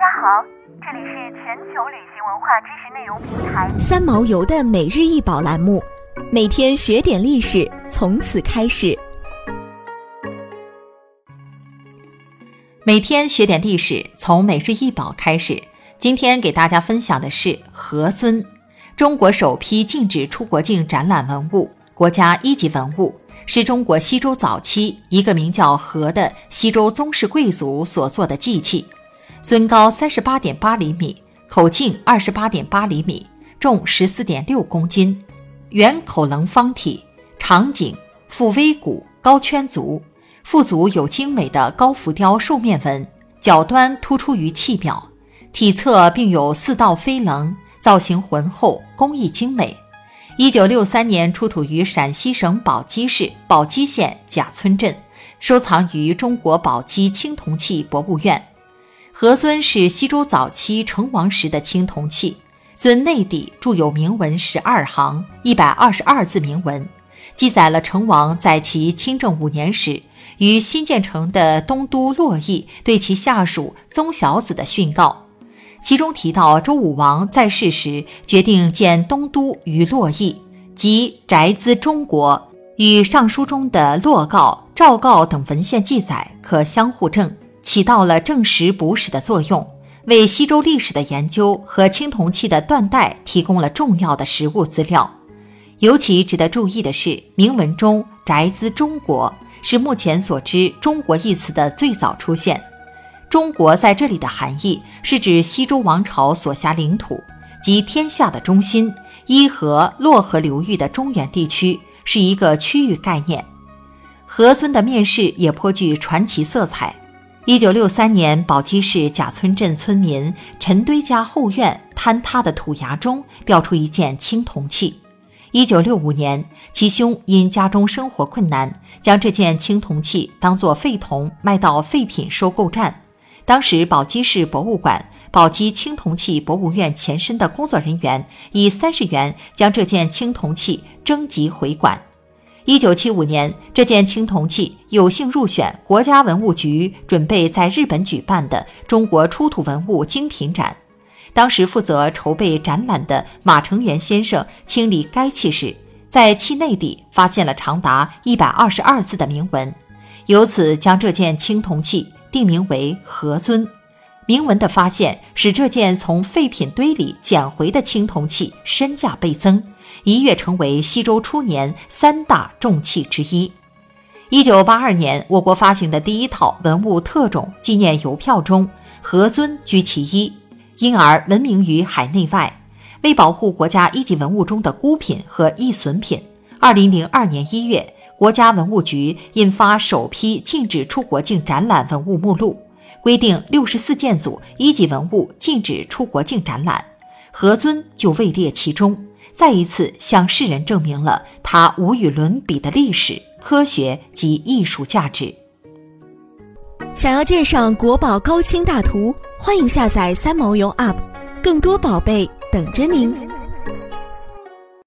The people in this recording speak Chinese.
家好，这里是全球旅行文化知识内容平台三毛游的每日一宝栏目，每天学点历史，从此开始。每天学点历史，从每日一宝开始。今天给大家分享的是何尊，中国首批禁止出国境展览文物，国家一级文物，是中国西周早期一个名叫何的西周宗室贵族所做的祭器。尊高三十八点八厘米，口径二十八点八厘米，重十四点六公斤，圆口棱方体，长颈，腹微骨，高圈足，腹足有精美的高浮雕兽面纹，角端突出于器表，体侧并有四道飞棱，造型浑厚，工艺精美。一九六三年出土于陕西省宝鸡市宝鸡县贾村镇，收藏于中国宝鸡青铜器博物院。何尊是西周早期成王时的青铜器，尊内底铸有铭文十二行，一百二十二字铭文，记载了成王在其亲政五年时，于新建成的东都洛邑对其下属宗小子的训告。其中提到，周武王在世时决定建东都于洛邑，即宅兹中国，与尚书中的洛告、赵告等文献记载可相互证。起到了证实补史的作用，为西周历史的研究和青铜器的断代提供了重要的实物资料。尤其值得注意的是，铭文中“宅兹中国”是目前所知“中国”一词的最早出现。中国在这里的含义是指西周王朝所辖领土及天下的中心，伊河、洛河流域的中原地区是一个区域概念。何尊的面世也颇具传奇色彩。一九六三年，宝鸡市贾村镇村民陈堆家后院坍塌的土崖中掉出一件青铜器。一九六五年，其兄因家中生活困难，将这件青铜器当作废铜卖到废品收购站。当时，宝鸡市博物馆、宝鸡青铜器博物院前身的工作人员以三十元将这件青铜器征集回馆。一九七五年，这件青铜器有幸入选国家文物局准备在日本举办的中国出土文物精品展。当时负责筹备展览的马成元先生清理该器时，在器内底发现了长达一百二十二字的铭文，由此将这件青铜器定名为“何尊”。铭文的发现使这件从废品堆里捡回的青铜器身价倍增。一跃成为西周初年三大重器之一。一九八二年，我国发行的第一套文物特种纪念邮票中，何尊居其一，因而闻名于海内外。为保护国家一级文物中的孤品和易损品，二零零二年一月，国家文物局印发首批禁止出国境展览文物目录，规定六十四件组一级文物禁止出国境展览，何尊就位列其中。再一次向世人证明了它无与伦比的历史、科学及艺术价值。想要鉴赏国宝高清大图，欢迎下载三毛游 App，更多宝贝等着您。